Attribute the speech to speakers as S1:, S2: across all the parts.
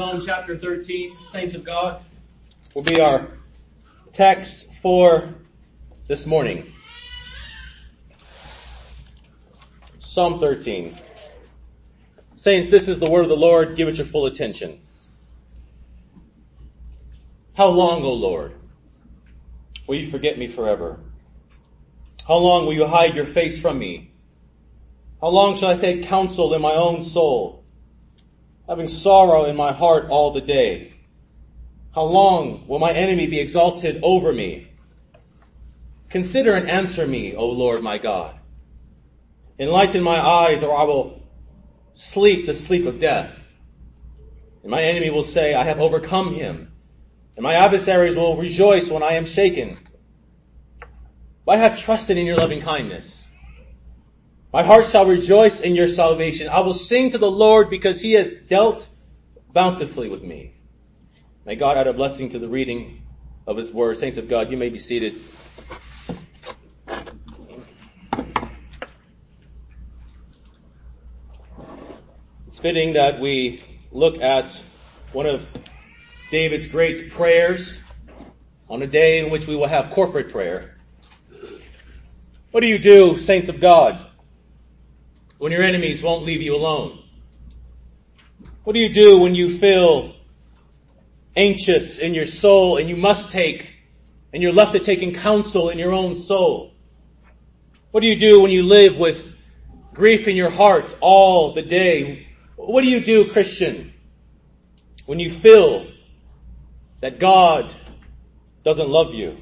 S1: Psalm chapter 13, saints of God, will be our text for this morning. Psalm 13. Saints, this is the word of the Lord. Give it your full attention. How long, O Lord, will you forget me forever? How long will you hide your face from me? How long shall I take counsel in my own soul, having sorrow in my heart all the day? How long will my enemy be exalted over me? Consider and answer me, O Lord my God. Enlighten my eyes, or I will sleep the sleep of death. And my enemy will say, I have overcome him. And my adversaries will rejoice when I am shaken. But I have trusted in your loving kindness. My heart shall rejoice in your salvation. I will sing to the Lord because he has dealt bountifully with me. May God add a blessing to the reading of his word. Saints of God, you may be seated. It's fitting that we look at one of David's great prayers on a day in which we will have corporate prayer. What do you do, saints of God, when your enemies won't leave you alone? What do you do when you feel anxious in your soul and you must take, and you're left to taking counsel in your own soul? What do you do when you live with grief in your heart all the day? What do you do, Christian, when you feel that God doesn't love you?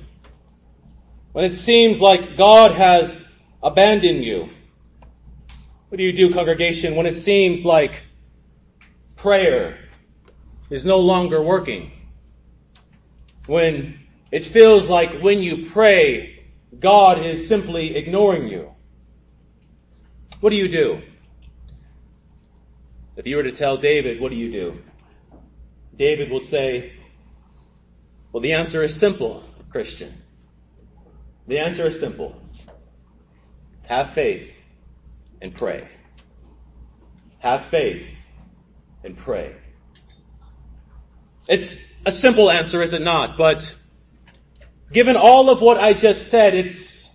S1: When it seems like God has abandoned you? What do you do, congregation, when it seems like prayer is no longer working? When it feels like when you pray, God is simply ignoring you? What do you do? If you were to tell David, what do you do? David will say, well, the answer is simple, Christian. The answer is simple. Have faith and pray. Have faith and pray. It's a simple answer, is it not? But given all of what I just said, it's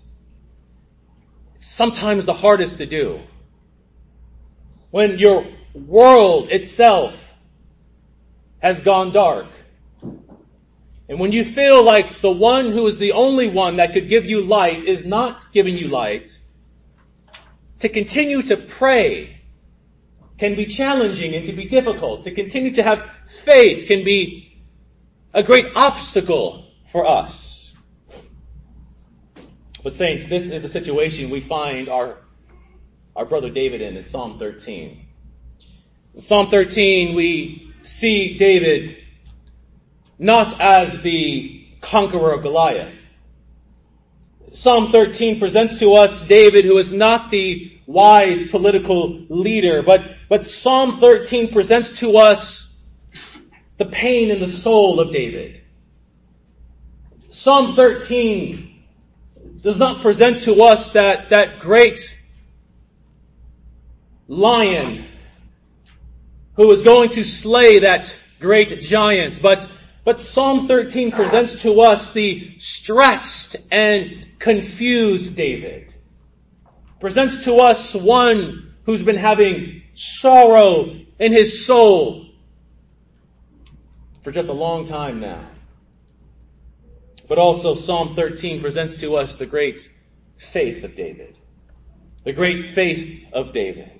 S1: sometimes the hardest to do. When your world itself has gone dark. And when you feel like the one who is the only one that could give you light is not giving you light, to continue to pray can be challenging and to be difficult. To continue to have faith can be a great obstacle for us. But saints, this is the situation we find our, our brother David in in Psalm 13. In Psalm 13, we see David not as the conqueror of Goliath. Psalm 13 presents to us David who is not the wise political leader, but, but Psalm 13 presents to us the pain in the soul of David. Psalm 13 does not present to us that, that great lion who is going to slay that great giant. But, but Psalm 13 presents to us the stressed and confused David. Presents to us one who's been having sorrow in his soul for just a long time now. But also Psalm 13 presents to us the great faith of David. The great faith of David.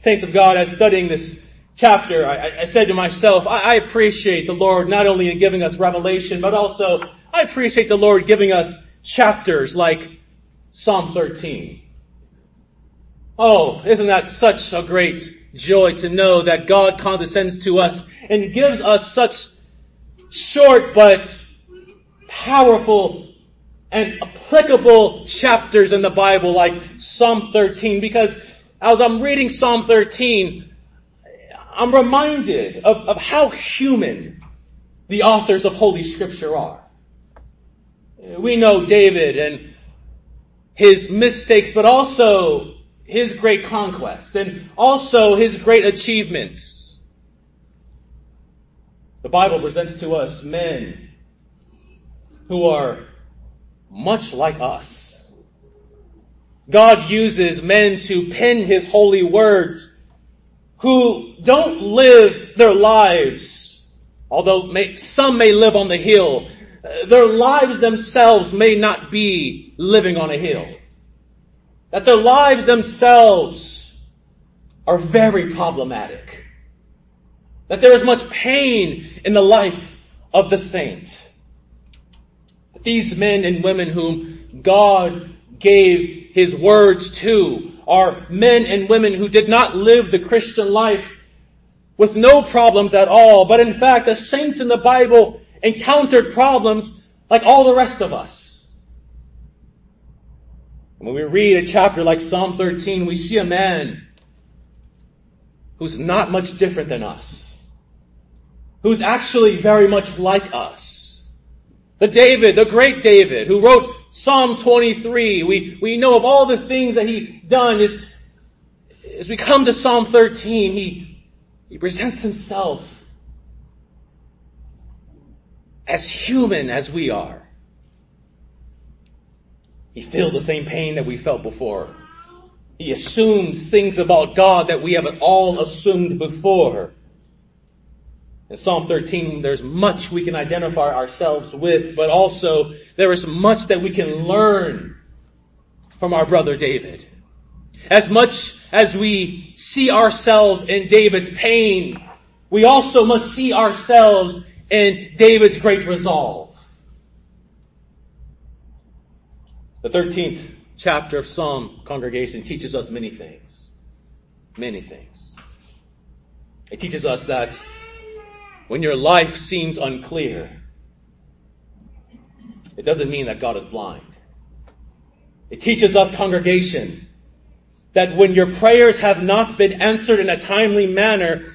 S1: Saints of God, as studying this chapter, I, I said to myself, I, I appreciate the Lord not only in giving us revelation, but also I appreciate the Lord giving us chapters like Psalm 13. Oh, isn't that such a great joy to know that God condescends to us and gives us such short but powerful and applicable chapters in the Bible like Psalm 13 because as I'm reading Psalm 13, I'm reminded of, of how human the authors of Holy Scripture are. We know David and his mistakes, but also his great conquests and also his great achievements. The Bible presents to us men who are much like us. God uses men to pen His holy words who don't live their lives, although may, some may live on the hill, uh, their lives themselves may not be living on a hill. That their lives themselves are very problematic. That there is much pain in the life of the saint. These men and women whom God gave His words to are men and women who did not live the Christian life with no problems at all, but in fact the saints in the Bible encountered problems like all the rest of us. When we read a chapter like Psalm 13, we see a man who's not much different than us, who's actually very much like us. The David, the great David, who wrote Psalm 23, we, we know of all the things that he done is, as we come to Psalm 13, he, he presents himself as human as we are. He feels the same pain that we felt before. He assumes things about God that we have all assumed before. In Psalm 13, there's much we can identify ourselves with, but also there is much that we can learn from our brother David. As much as we see ourselves in David's pain, we also must see ourselves in David's great resolve. The 13th chapter of Psalm congregation teaches us many things. Many things. It teaches us that when your life seems unclear, it doesn't mean that God is blind. It teaches us, congregation, that when your prayers have not been answered in a timely manner,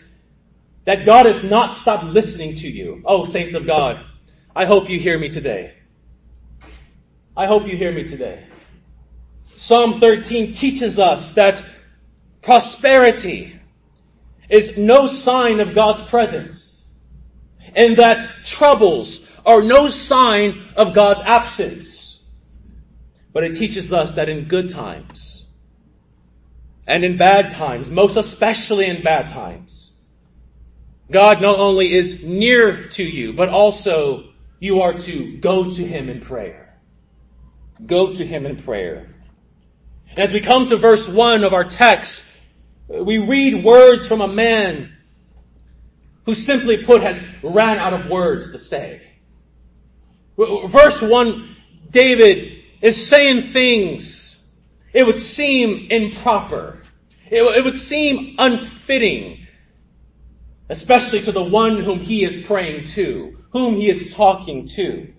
S1: that God has not stopped listening to you. Oh, saints of God, I hope you hear me today. I hope you hear me today. Psalm 13 teaches us that prosperity is no sign of God's presence and that troubles are no sign of God's absence. But it teaches us that in good times and in bad times, most especially in bad times, God not only is near to you, but also you are to go to Him in prayer. Go to Him in prayer. And as we come to verse 1 of our text, we read words from a man who simply put has ran out of words to say. Verse 1, David is saying things it would seem improper. It, would seem unfitting especially to the one whom he is praying to, whom he is talking to.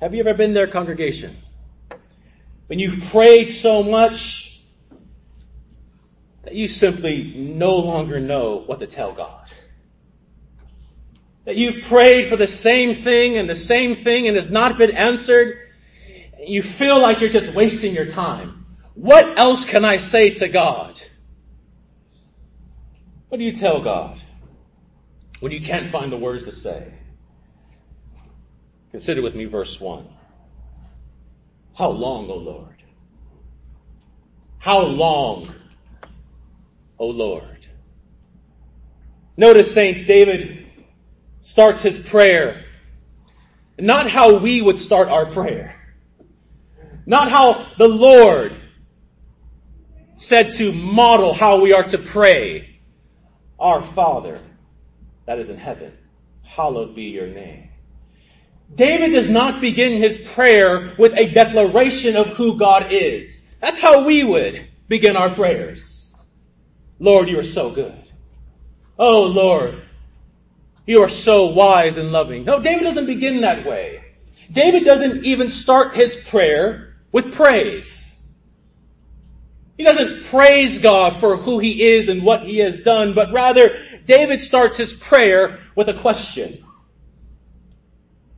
S1: Have you ever been there, congregation? When you've prayed so much that you simply no longer know what to tell God. That you've prayed for the same thing and the same thing and has not been answered. You feel like you're just wasting your time. What else can I say to God? What do you tell God when you can't find the words to say? Consider with me verse 1. How long, O Lord? How long, O Lord? Notice, saints, David starts his prayer not how we would start our prayer. Not how the Lord said to model how we are to pray. Our Father that is in heaven, hallowed be your name. David does not begin his prayer with a declaration of who God is. That's how we would begin our prayers. Lord, you are so good. Oh Lord, you are so wise and loving. No, David doesn't begin that way. David doesn't even start his prayer with praise. He doesn't praise God for who he is and what he has done, but rather David starts his prayer with a question.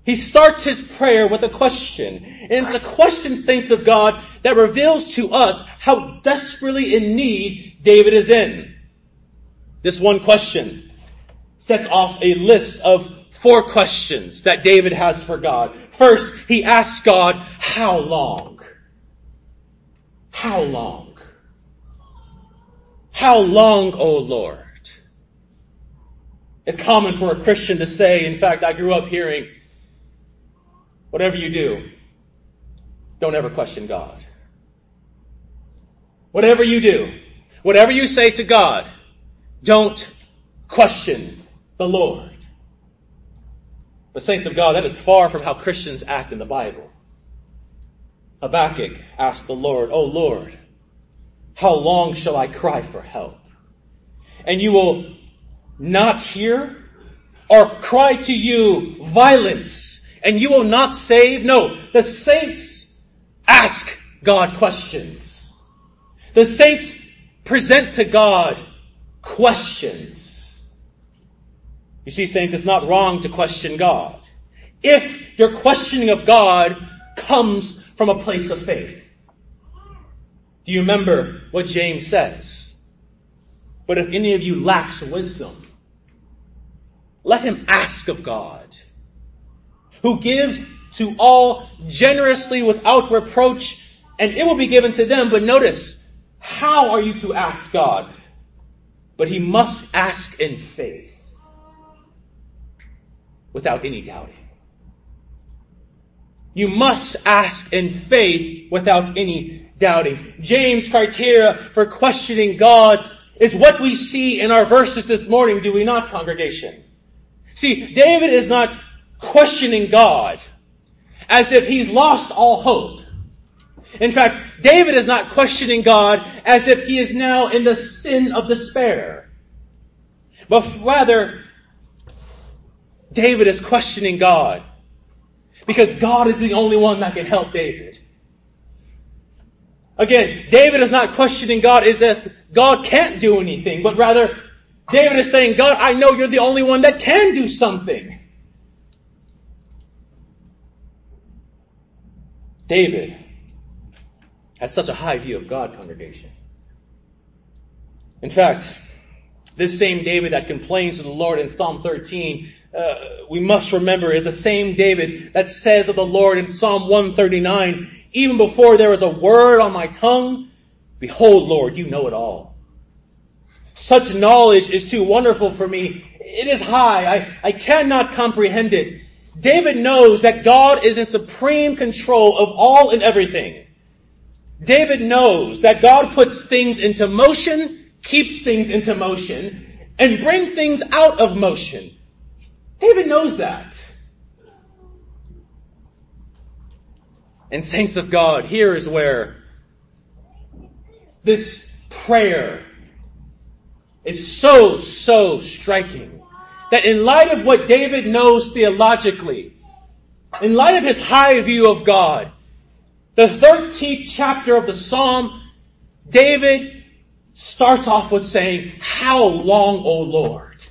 S1: He starts his prayer with a question. And it's a question, saints of God, that reveals to us how desperately in need David is in. This one question sets off a list of four questions that David has for God. First, he asks God, how long? How long? How long, O Lord? It's common for a Christian to say, in fact, I grew up hearing, whatever you do, don't ever question God. Whatever you do, whatever you say to God, don't question the Lord. The saints of God, that is far from how Christians act in the Bible. Habakkuk asked the Lord, O Lord, how long shall I cry for help? And you will not hear or cry to you violence and you will not save? No, the saints ask God questions. The saints present to God questions. You see, saints, it's not wrong to question God. If your questioning of God comes from a place of faith. Do you remember what James says? But if any of you lacks wisdom, let him ask of God, who gives to all generously without reproach, and it will be given to them. But notice, how are you to ask God? But he must ask in faith, without any doubting. You must ask in faith without any doubting. James' criteria for questioning God is what we see in our verses this morning, do we not, congregation? See, David is not questioning God as if he's lost all hope. In fact, David is not questioning God as if he is now in the sin of despair. But rather, David is questioning God because God is the only one that can help David. Again, David is not questioning God as if God can't do anything, but rather David is saying, God, I know you're the only one that can do something. David has such a high view of God, congregation. In fact, this same David that complains to the Lord in Psalm 13, uh, we must remember is the same David that says of the Lord in Psalm 139, even before there is a word on my tongue, behold, Lord, you know it all. Such knowledge is too wonderful for me. It is high. I, I cannot comprehend it. David knows that God is in supreme control of all and everything. David knows that God puts things into motion, keeps things into motion, and brings things out of motion. David knows that. And saints of God, here is where this prayer is so, so striking that in light of what David knows theologically, in light of his high view of God, the 13th chapter of the Psalm, David starts off with saying, How long, O Lord?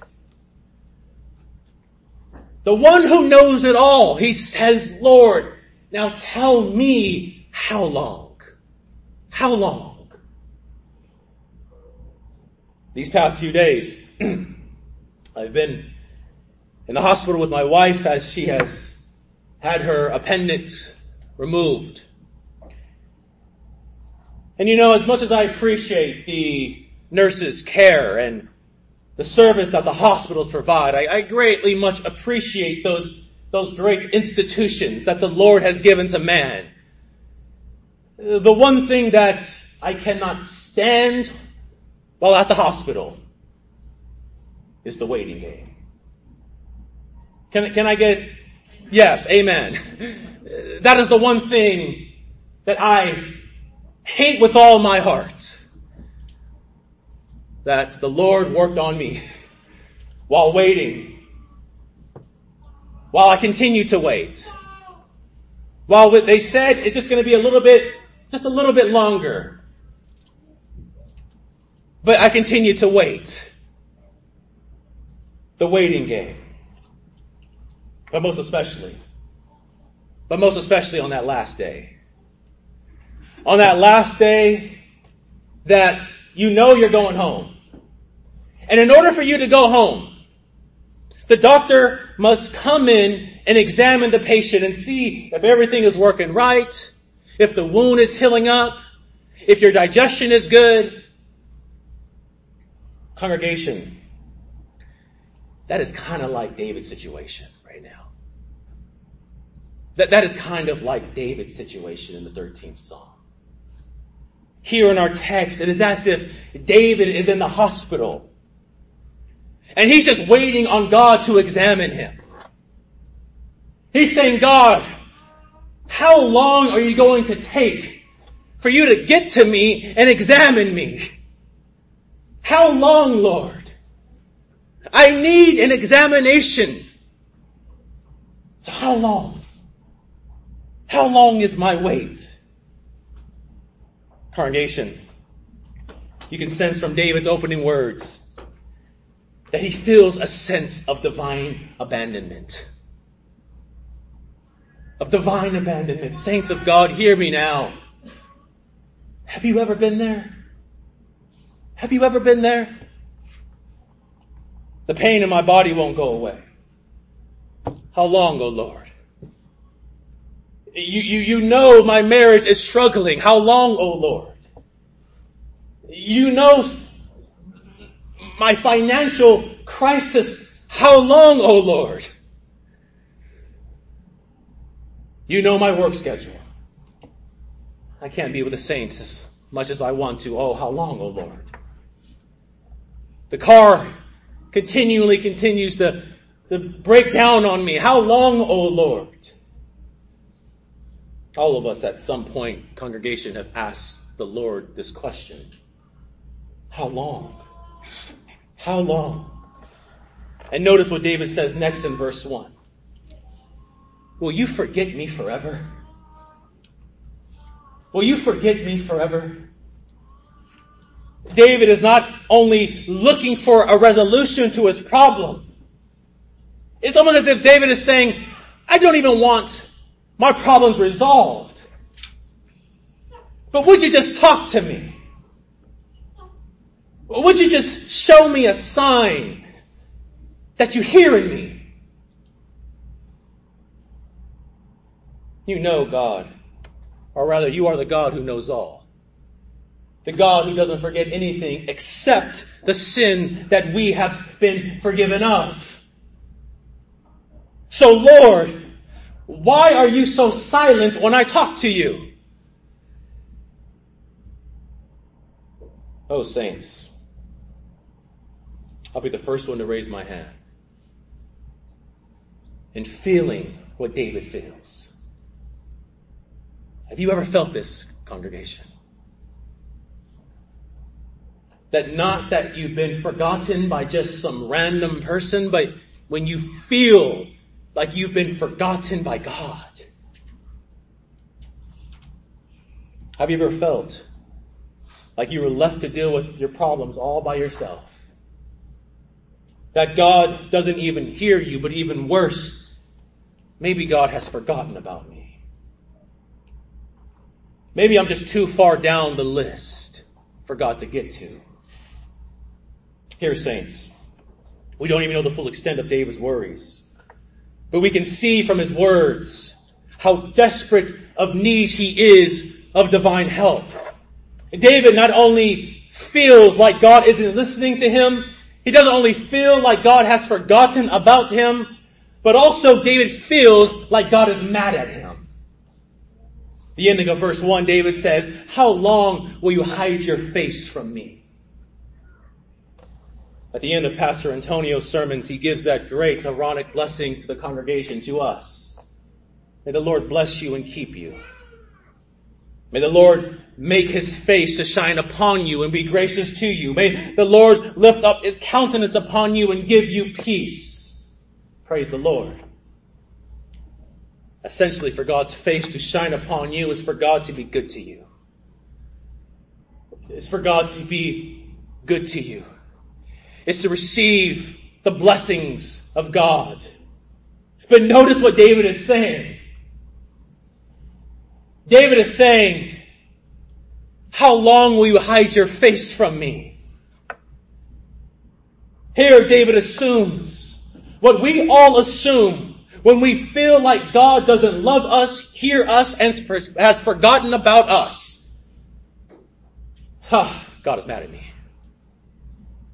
S1: The one who knows it all, he says, Lord, now tell me how long? How long? These past few days, I've been in the hospital with my wife as she has had her appendix removed. And you know, as much as I appreciate the nurses' care and the service that the hospitals provide, I, I greatly much appreciate those, those great institutions that the Lord has given to man. The one thing that I cannot stand while at the hospital is the waiting game. Can, can I get, yes, amen. That is the one thing that I hate with all my heart. That the Lord worked on me while waiting. While I continue to wait. While they said it's just going to be a little bit, just a little bit longer. But I continue to wait. The waiting game. But most especially, but most especially on that last day. On that last day that you know you're going home. And in order for you to go home, The doctor must come in and examine the patient and see if everything is working right, if the wound is healing up, if your digestion is good. Congregation, that is kind of like David's situation right now. That, that is kind of like David's situation in the 13th Psalm. Here in our text, it is as if David is in the hospital. And he's just waiting on God to examine him. He's saying, God, how long are you going to take for you to get to me and examine me? How long, Lord? I need an examination. So how long? How long is my wait? Congregation, you can sense from David's opening words that he feels a sense of divine abandonment. Of divine abandonment. Saints of God, hear me now. Have you ever been there? Have you ever been there? The pain in my body won't go away. How long, O oh Lord? You, you, you know my marriage is struggling. How long, O oh Lord? You know my financial crisis. How long, O oh Lord? You know my work schedule. I can't be with the saints as much as I want to. Oh, how long, O oh Lord? The car continually continues to, to break down on me. How long, O Lord? All of us at some point, congregation, have asked the Lord this question. How long? How long? And notice what David says next in verse 1. Will you forget me forever? Will you forget me forever? David is not only looking for a resolution to his problem. It's almost as if David is saying, I don't even want my problems resolved. But would you just talk to me? Or Would you just show me a sign that you hear in me? You know God. Or rather, you are the God who knows all. The God who doesn't forget anything except the sin that we have been forgiven of. So Lord, why are you so silent when I talk to you? Oh, saints, I'll be the first one to raise my hand. In feeling what David feels. Have you ever felt this, congregation? That not that you've been forgotten by just some random person, but when you feel like you've been forgotten by God. Have you ever felt like you were left to deal with your problems all by yourself? That God doesn't even hear you, but even worse, maybe God has forgotten about me. Maybe I'm just too far down the list for God to get to. Here, saints, we don't even know the full extent of David's worries. But we can see from his words how desperate of need he is of divine help. David not only feels like God isn't listening to him, he doesn't only feel like God has forgotten about him, but also David feels like God is mad at him. The ending of verse 1, David says, How long will you hide your face from me? At the end of Pastor Antonio's sermons, he gives that great Aaronic blessing to the congregation, to us. May the Lord bless you and keep you. May the Lord make his face to shine upon you and be gracious to you. May the Lord lift up his countenance upon you and give you peace. Praise the Lord essentially for God's face to shine upon you is for God to be good to you. It's for God to be good to you. It's to receive the blessings of God. But notice what David is saying. David is saying, how long will you hide your face from me? Here David assumes what we all assume when we feel like God doesn't love us, hear us, and has forgotten about us. Ah, God is mad at me.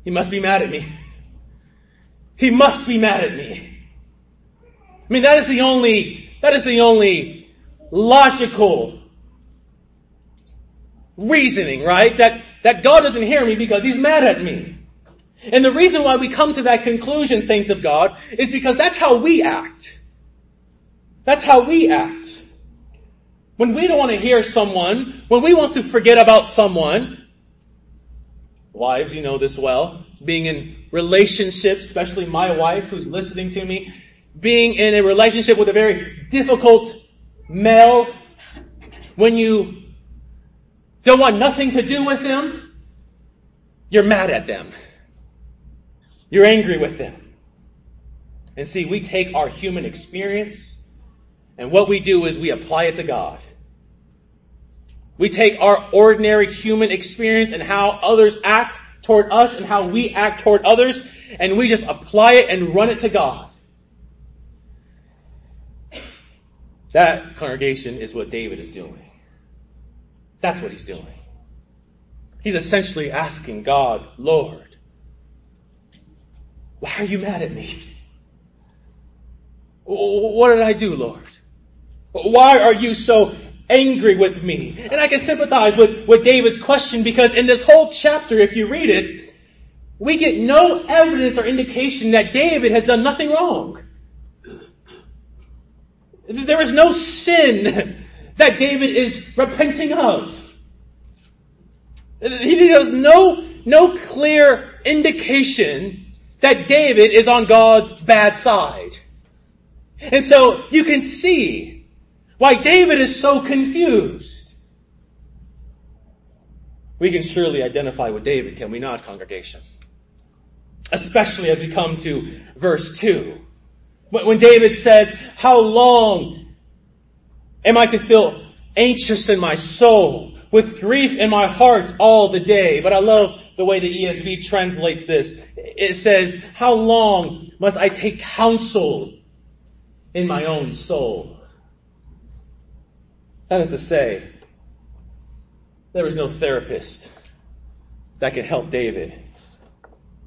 S1: He must be mad at me. He must be mad at me. I mean, that is the only, that is the only logical reasoning, right? That, that God doesn't hear me because He's mad at me. And the reason why we come to that conclusion, saints of God, is because that's how we act. That's how we act. When we don't want to hear someone, when we want to forget about someone, wives, you know this well, being in relationships, especially my wife who's listening to me, being in a relationship with a very difficult male, when you don't want nothing to do with them, you're mad at them. You're angry with them. And see, we take our human experience and what we do is we apply it to God. We take our ordinary human experience and how others act toward us and how we act toward others and we just apply it and run it to God. That congregation is what David is doing. That's what he's doing. He's essentially asking God, Lord, why are you mad at me? What did I do, Lord? Why are you so angry with me? And I can sympathize with, with David's question because in this whole chapter, if you read it, we get no evidence or indication that David has done nothing wrong. There is no sin that David is repenting of. He has no, no clear indication that David is on God's bad side. And so you can see why David is so confused. We can surely identify with David, can we not, congregation? Especially as we come to verse 2. When David says, how long am I to feel anxious in my soul? with grief in my heart all the day. But I love the way the ESV translates this. It says, how long must I take counsel in my own soul? That is to say, there is no therapist that can help David.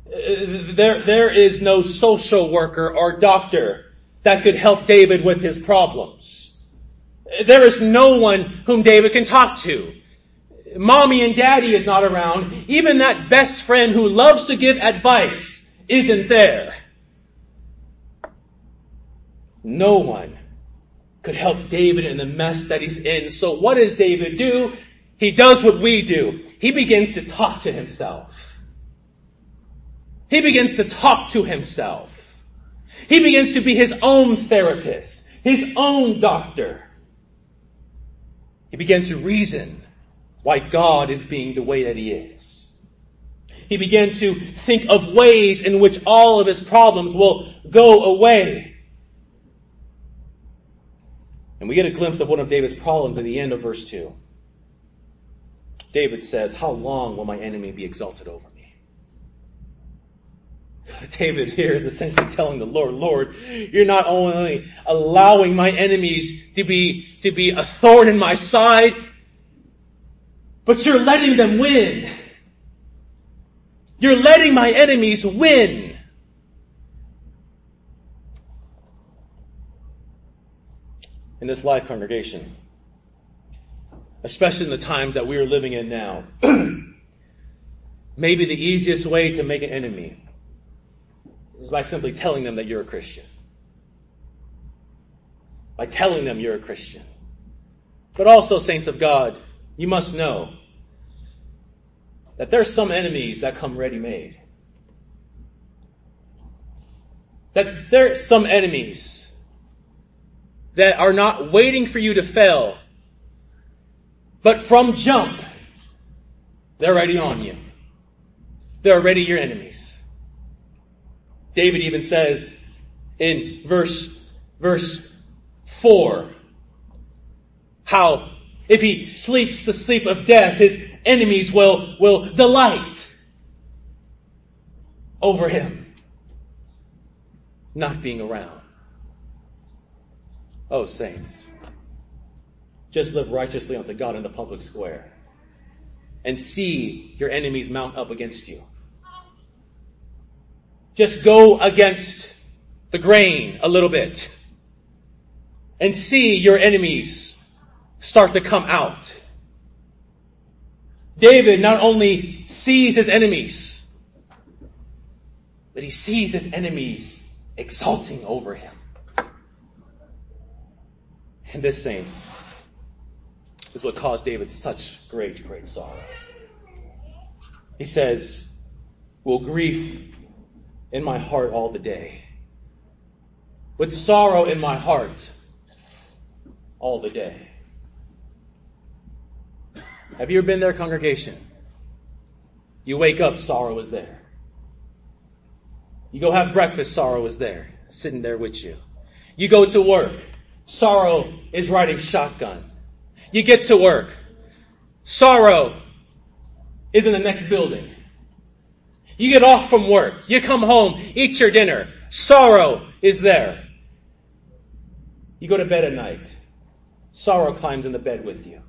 S1: There, there is no social worker or doctor that could help David with his problems. There is no one whom David can talk to mommy and daddy is not around, even that best friend who loves to give advice isn't there. No one could help David in the mess that he's in. So what does David do? He does what we do. He begins to talk to himself. He begins to talk to himself. He begins to be his own therapist, his own doctor. He begins to reason why God is being the way that He is. He began to think of ways in which all of his problems will go away. And we get a glimpse of one of David's problems at the end of verse 2. David says, How long will my enemy be exalted over me? David here is essentially telling the Lord, Lord, you're not only allowing my enemies to be, to be a thorn in my side, but you're letting them win. You're letting my enemies win. In this live congregation, especially in the times that we are living in now, maybe the easiest way to make an enemy is by simply telling them that you're a Christian. By telling them you're a Christian. But also, saints of God, you must know that there are some enemies that come ready made. That there are some enemies that are not waiting for you to fail, but from jump, they're already on you. They're already your enemies. David even says in verse, verse 4, how if he sleeps the sleep of death, his enemies will, will delight over him. not being around. Oh, saints, just live righteously unto God in the public square and see your enemies mount up against you. Just go against the grain a little bit and see your enemies start to come out. David not only sees his enemies, but he sees his enemies exulting over him. And this, saints, is what caused David such great, great sorrow. He says, Will grief in my heart all the day, with sorrow in my heart all the day. Have you ever been there, congregation? You wake up, sorrow is there. You go have breakfast, sorrow is there, sitting there with you. You go to work, sorrow is riding shotgun. You get to work, sorrow is in the next building. You get off from work, you come home, eat your dinner, sorrow is there. You go to bed at night, sorrow climbs in the bed with you.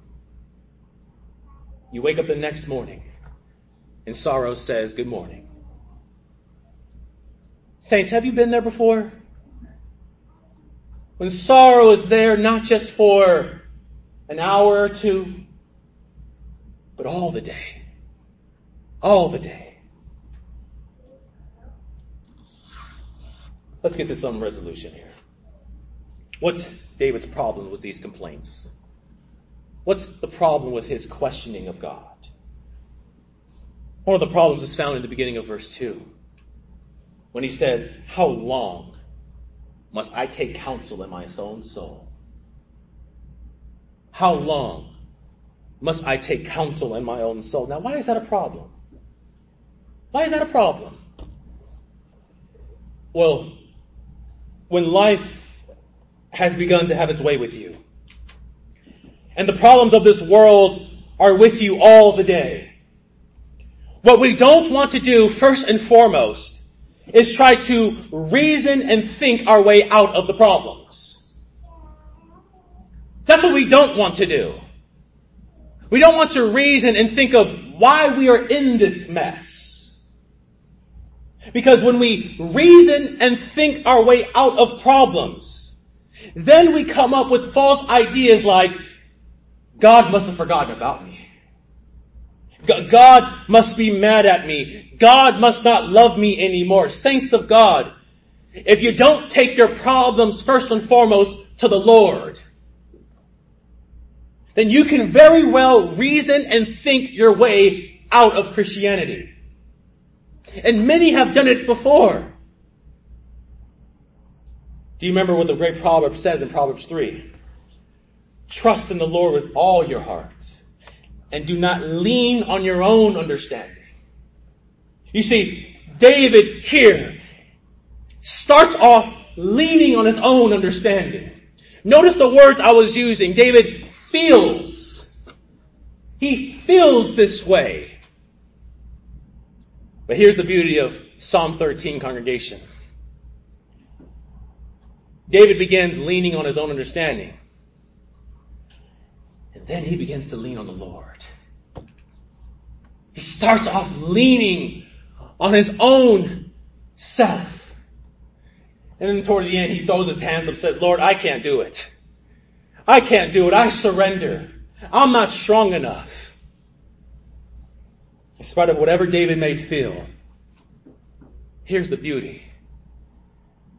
S1: You wake up the next morning and sorrow says, Good morning. Saints, have you been there before? When sorrow is there not just for an hour or two, but all the day. All the day. Let's get to some resolution here. What's David's problem with these complaints? What's the problem with his questioning of God? One of the problems is found in the beginning of verse 2 when he says, How long must I take counsel in my own soul? How long must I take counsel in my own soul? Now, why is that a problem? Why is that a problem? Well, when life has begun to have its way with you, and the problems of this world are with you all the day. What we don't want to do, first and foremost, is try to reason and think our way out of the problems. That's what we don't want to do. We don't want to reason and think of why we are in this mess. Because when we reason and think our way out of problems, then we come up with false ideas like, God must have forgotten about me. God must be mad at me. God must not love me anymore. Saints of God, if you don't take your problems first and foremost to the Lord, then you can very well reason and think your way out of Christianity. And many have done it before. Do you remember what the great proverb says in Proverbs 3? Trust in the Lord with all your heart and do not lean on your own understanding. You see, David here starts off leaning on his own understanding. Notice the words I was using. David feels. He feels this way. But here's the beauty of Psalm 13 congregation. David begins leaning on his own understanding. And then he begins to lean on the Lord. He starts off leaning on his own self. And then toward the end, he throws his hands up and says, Lord, I can't do it. I can't do it. I surrender. I'm not strong enough. In spite of whatever David may feel, here's the beauty.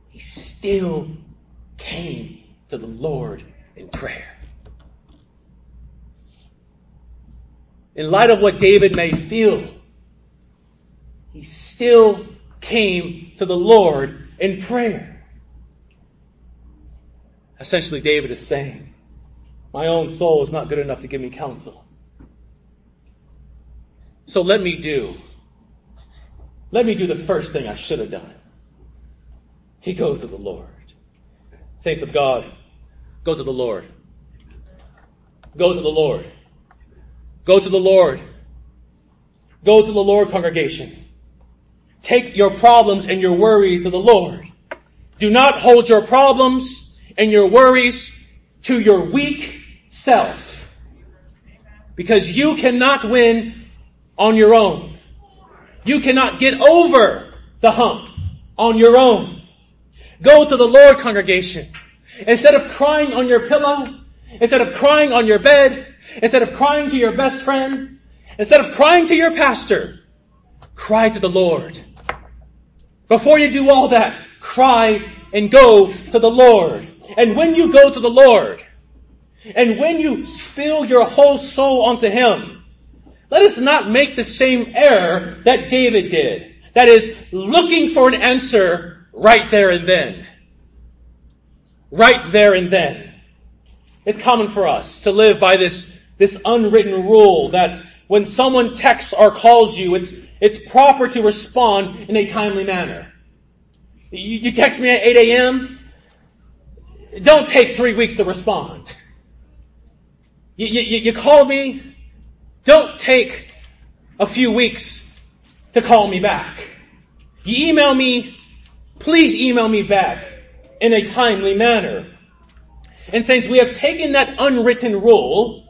S1: He still came to the Lord in prayer. In light of what David may feel, he still came to the Lord in prayer. Essentially, David is saying, My own soul is not good enough to give me counsel. So let me do. Let me do the first thing I should have done. He goes to the Lord. Saints of God, go to the Lord. Go to the Lord. Go to the Lord. Go to the Lord, congregation. Take your problems and your worries to the Lord. Do not hold your problems and your worries to your weak self. Because you cannot win on your own. You cannot get over the hump on your own. Go to the Lord congregation. Instead of crying on your pillow, instead of crying on your bed, instead of crying to your best friend, instead of crying to your pastor, cry to the Lord. Before you do all that, cry and go to the Lord. And when you go to the Lord, and when you spill your whole soul onto Him, let us not make the same error that David did. That is, looking for an answer right there and then. Right there and then. It's common for us to live by this, this unwritten rule that when someone texts or calls you, it's, it's proper to respond in a timely manner. You, you text me at 8 a.m., don't take three weeks to respond. You, you, you call me, don't take a few weeks to call me back. You email me, please email me back in a timely manner. And saints, we have taken that unwritten rule,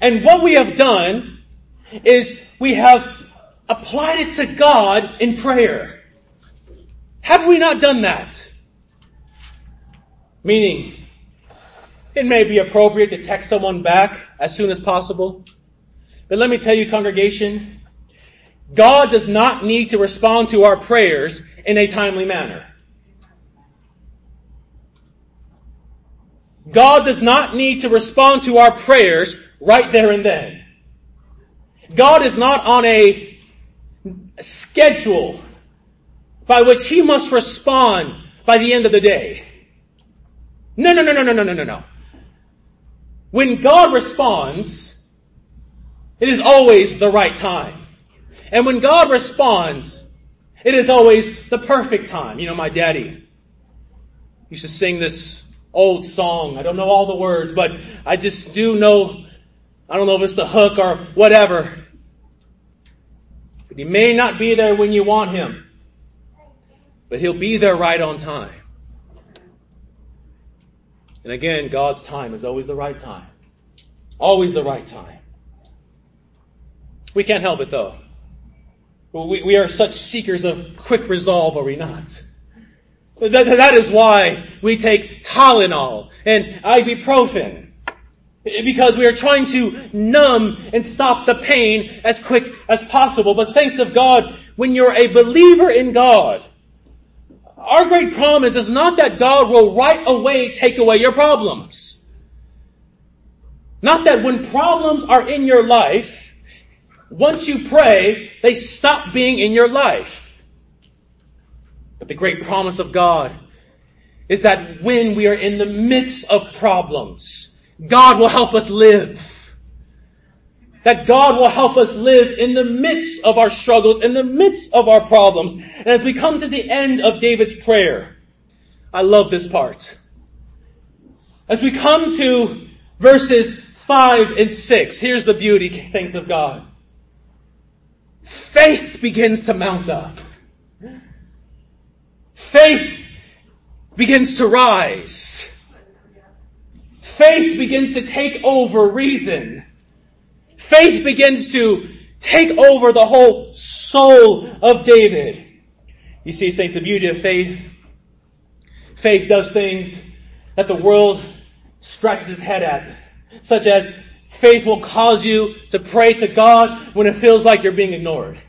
S1: and what we have done is we have applied it to God in prayer. Have we not done that? Meaning, it may be appropriate to text someone back as soon as possible. But let me tell you, congregation, God does not need to respond to our prayers in a timely manner. God does not need to respond to our prayers right there and then. God is not on a schedule by which he must respond by the end of the day. No, no, no, no, no, no, no, no, no. When God responds, it is always the right time. And when God responds, it is always the perfect time. You know, my daddy used to sing this old song. I don't know all the words, but I just do know, I don't know if it's the hook or whatever. But he may not be there when you want him but he'll be there right on time. And again, God's time is always the right time. Always the right time. We can't help it though. We, we are such seekers of quick resolve, are we not? That, that is why we take Tylenol and ibuprofen. Because we are trying to numb and stop the pain as quick as possible. But saints of God, when you're a believer in God, our great promise is not that God will right away take away your problems. Not that when problems are in your life, once you pray, they stop being in your life. But the great promise of God is that when we are in the midst of problems, God will help us live that God will help us live in the midst of our struggles, in the midst of our problems. And as we come to the end of David's prayer, I love this part. As we come to verses 5 and 6, here's the beauty, saints of God. Faith begins to mount up. Faith begins to rise. Faith begins to take over reason. Faith begins to take over the whole soul of David. You see, saints, the beauty of faith. Faith does things that the world scratches its head at. Such as faith will cause you to pray to God when it feels like you're being ignored.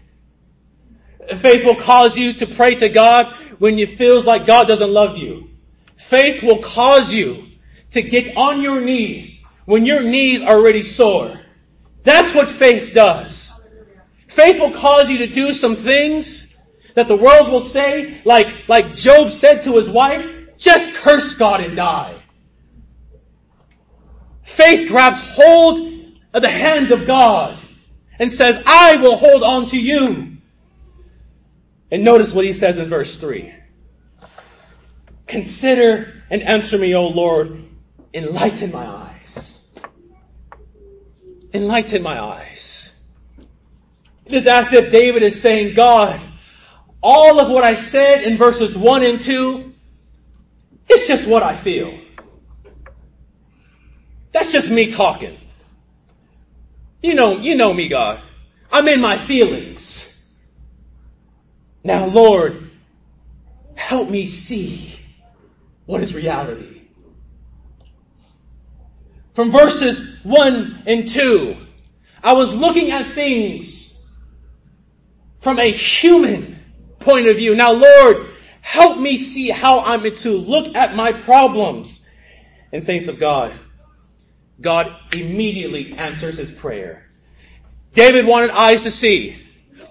S1: Faith will cause you to pray to God when it feels like God doesn't love you. Faith will cause you to get on your knees when your knees are already sore. That's what faith does. Faith will cause you to do some things that the world will say, like, like Job said to his wife, just curse God and die. Faith grabs hold of the hand of God and says, I will hold on to you. And notice what he says in verse 3. Consider and answer me, O Lord. Enlighten my eyes enlighten my eyes. It is as if David is saying, God, all of what I said in verses 1 and 2, It's just what I feel. That's just me talking. You know, you know me, God. I'm in my feelings. Now, Lord, help me see what is reality. From verses 1 and 2, I was looking at things from a human point of view. Now, Lord, help me see how I'm to look at my problems. And saints of God, God immediately answers his prayer. David wanted eyes to see.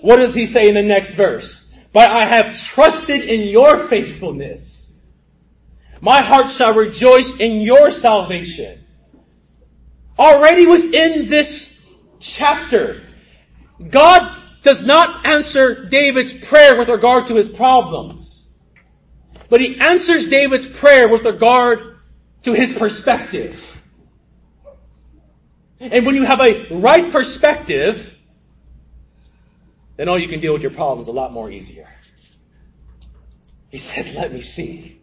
S1: What does he say in the next verse? But I have trusted in your faithfulness. My heart shall rejoice in your salvation. Already within this chapter, God does not answer David's prayer with regard to his problems. But he answers David's prayer with regard to his perspective. And when you have a right perspective, then all you can deal with your problems a lot more easier. He says, let me see.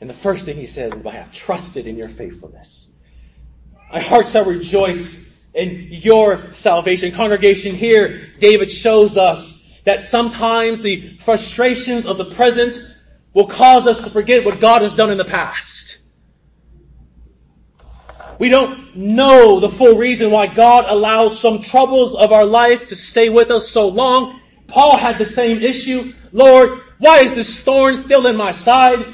S1: And the first thing he says is, I have trusted in your faithfulness. My heart shall rejoice in your salvation. Congregation here, David shows us that sometimes the frustrations of the present will cause us to forget what God has done in the past. We don't know the full reason why God allows some troubles of our life to stay with us so long. Paul had the same issue. Lord, why is this thorn still in my side?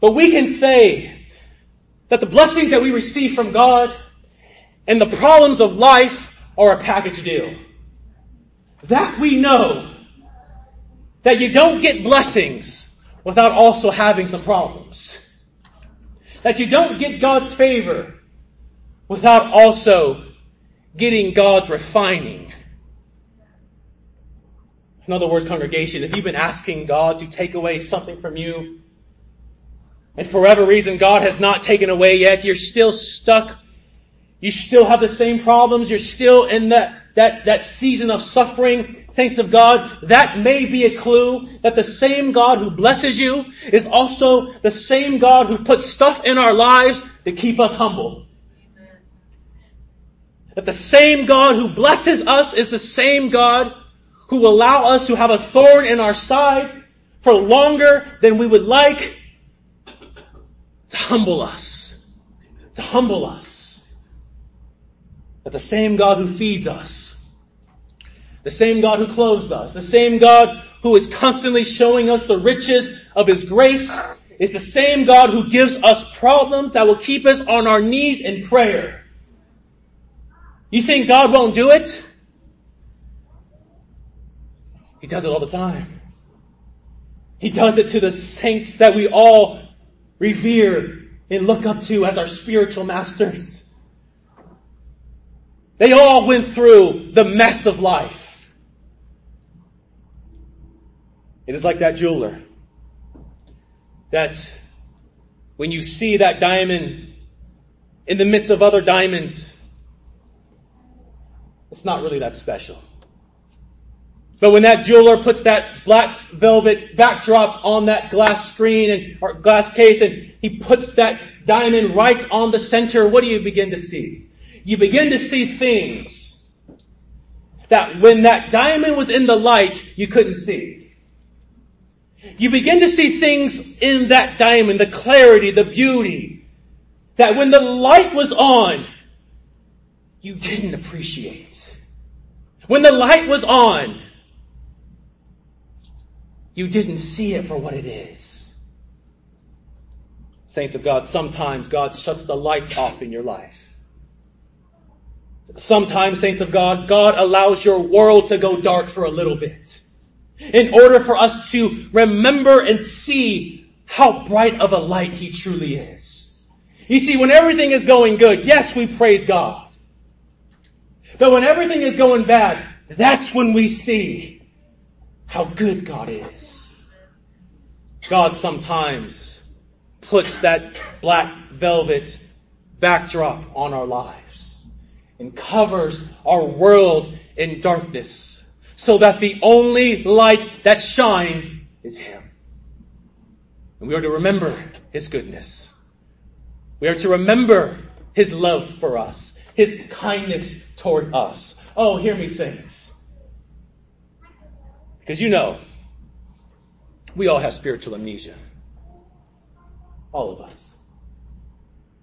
S1: But we can say that the blessings that we receive from God and the problems of life are a package deal. That we know that you don't get blessings without also having some problems. That you don't get God's favor without also getting God's refining. In other words, congregation, if you've been asking God to take away something from you, and for whatever reason God has not taken away yet, you're still stuck. You still have the same problems. You're still in that that, that season of suffering, saints of God, that may be a clue that the same God who blesses you is also the same God who puts stuff in our lives to keep us humble. That the same God who blesses us is the same God who will allow us to have a thorn in our side for longer than we would like to humble us. To humble us. That the same God who feeds us, the same God who clothes us, the same God who is constantly showing us the riches of His grace is the same God who gives us problems that will keep us on our knees in prayer. You think God won't do it? He does it all the time. He does it to the saints that we all revere and look up to as our spiritual masters. They all went through the mess of life. It is like that jeweler. That when you see that diamond in the midst of other diamonds, it's not really that special. But when that jeweler puts that black velvet backdrop on that glass screen and, or glass case and he puts that diamond right on the center, what do you begin to see? you begin to see things that when that diamond was in the light, you couldn't see. You begin to see things in that diamond, the clarity, the beauty, that when the light was on, you didn't appreciate. When the light was on, you didn't see it for what it is. Saints of God, sometimes God shuts the lights off in your life. Sometimes, saints of God, God allows your world to go dark for a little bit. In order for us to remember and see how bright of a light He truly is. You see, when everything is going good, yes, we praise God. But when everything is going bad, that's when we see how good God is. God sometimes puts that black velvet backdrop on our lives and covers our world in darkness so that the only light that shines is Him. And we are to remember His goodness. We are to remember His love for us, His kindness toward us. Oh, hear me, saints. Because you know, we all have spiritual amnesia. All of us.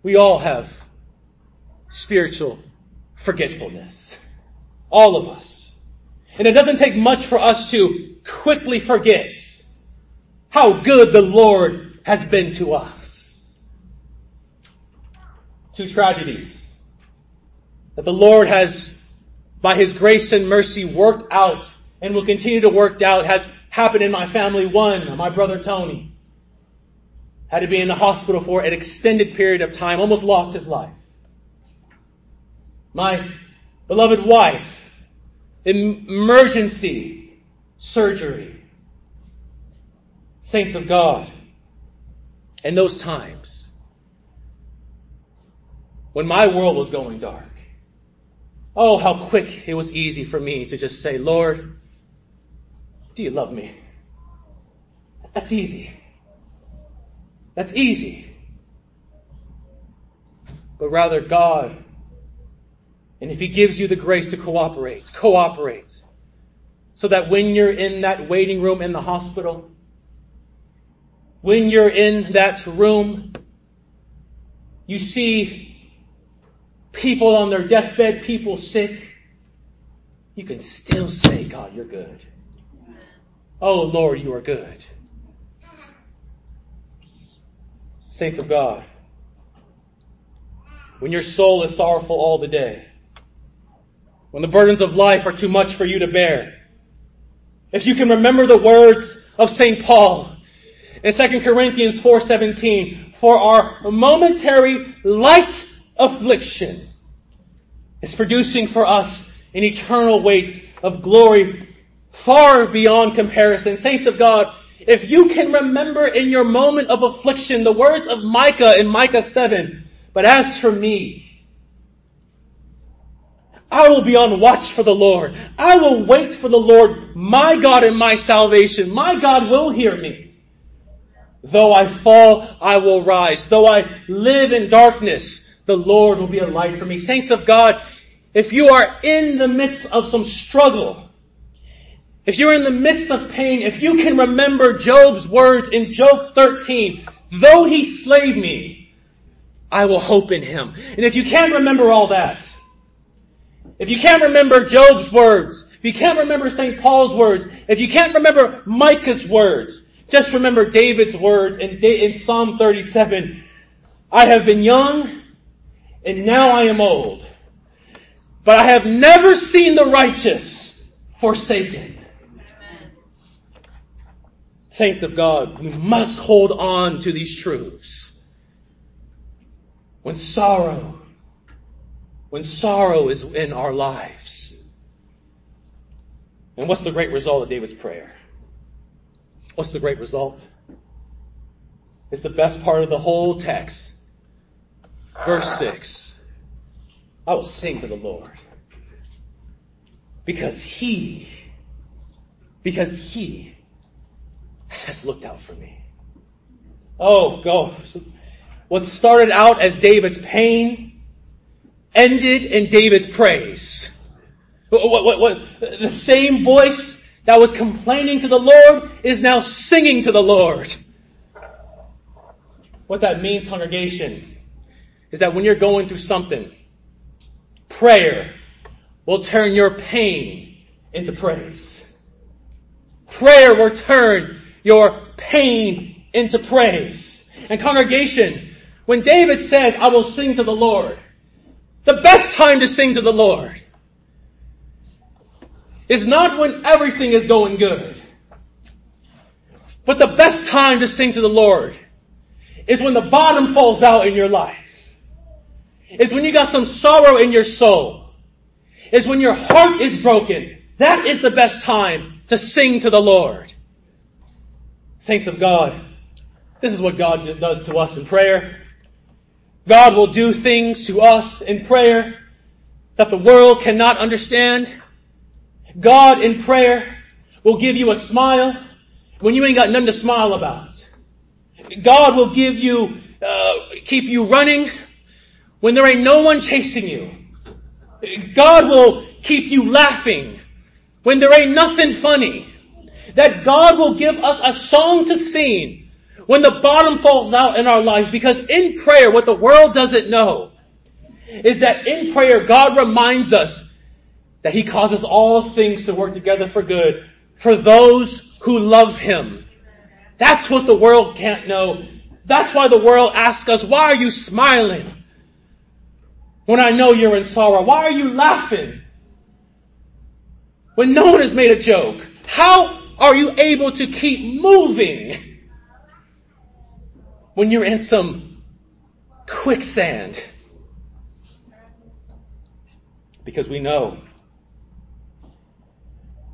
S1: We all have spiritual forgetfulness. All of us. And it doesn't take much for us to quickly forget how good the Lord has been to us. Two tragedies that the Lord has, by His grace and mercy, worked out and will continue to work out has happened in my family. One, my brother Tony had to be in the hospital for an extended period of time, almost lost his life. My beloved wife, emergency surgery. Saints of God, in those times, when my world was going dark, oh, how quick it was easy for me to just say, Lord, do you love me? That's easy. That's easy. But rather, God, and if He gives you the grace to cooperate, cooperate. So that when you're in that waiting room in the hospital, when you're in that room, you see people on their deathbed, people sick, you can still say, God, you're good. Oh Lord, you are good. Saints of God, when your soul is sorrowful all the day, when the burdens of life are too much for you to bear, if you can remember the words of St. Paul in 2 Corinthians 4:17, for our momentary light affliction is producing for us an eternal weight of glory far beyond comparison. Saints of God, if you can remember in your moment of affliction the words of Micah in Micah 7, but as for me, I will be on watch for the Lord. I will wait for the Lord, my God and my salvation. My God will hear me. Though I fall, I will rise. Though I live in darkness, the Lord will be a light for me. Saints of God, if you are in the midst of some struggle, if you're in the midst of pain, if you can remember Job's words in Job 13, though he slay me, I will hope in him. And if you can't remember all that, if you can't remember Job's words, if you can't remember St. Paul's words, if you can't remember Micah's words, just remember David's words in, in Psalm 37. I have been young and now I am old, but I have never seen the righteous forsaken Saints of God, we must hold on to these truths. When sorrow, when sorrow is in our lives. And what's the great result of David's prayer? What's the great result? It's the best part of the whole text. Verse 6. I will sing to the Lord. Because He, because He has looked out for me. Oh, go. What started out as David's pain ended in David's praise. What, what, what, the same voice that was complaining to the Lord is now singing to the Lord. What that means, congregation, is that when you're going through something, prayer will turn your pain into praise. Prayer will turn your pain into praise. And congregation, when David says, I will sing to the Lord, the best time to sing to the Lord is not when everything is going good. But the best time to sing to the Lord is when the bottom falls out in your life. Is when you got some sorrow in your soul. Is when your heart is broken. That is the best time to sing to the Lord. Saints of God, this is what God does to us in prayer. God will do things to us in prayer that the world cannot understand. God in prayer will give you a smile when you ain't got nothing to smile about. God will give you, uh, keep you running when there ain't no one chasing you. God will keep you laughing when there ain't nothing funny. That God will give us a song to sing when the bottom falls out in our life because in prayer, what the world doesn't know is that in prayer, God reminds us that He causes all things to work together for good for those who love Him. That's what the world can't know. That's why the world asks us, why are you smiling? When I know you're in sorrow. Why are you laughing? When no one has made a joke. How are you able to keep moving when you're in some quicksand? Because we know,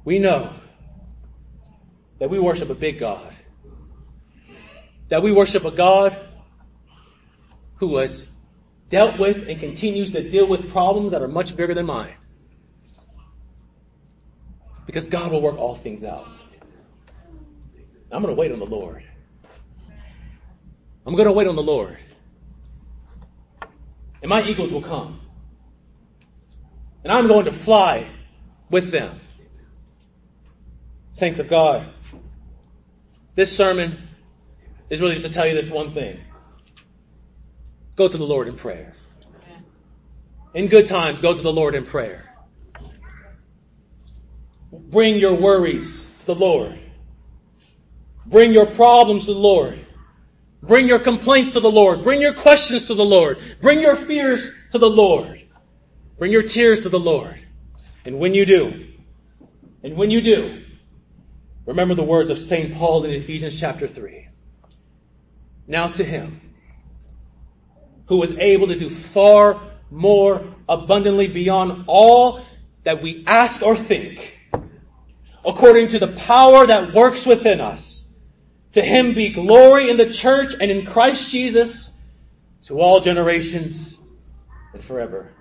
S1: we know that we worship a big God. That we worship a God who has dealt with and continues to deal with problems that are much bigger than mine. Because God will work all things out. I'm going to wait on the Lord. I'm going to wait on the Lord. And my eagles will come. And I'm going to fly with them. Saints of God, this sermon is really just to tell you this one thing. Go to the Lord in prayer. In good times, go to the Lord in prayer. Bring your worries to the Lord. Bring your problems to the Lord. Bring your complaints to the Lord. Bring your questions to the Lord. Bring your fears to the Lord. Bring your tears to the Lord. And when you do, and when you do, remember the words of St. Paul in Ephesians chapter 3. Now to him who was able to do far more abundantly beyond all that we ask or think, according to the power that works within us. To him be glory in the church and in Christ Jesus to all generations and forever.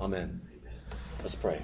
S1: Amen. Let's pray.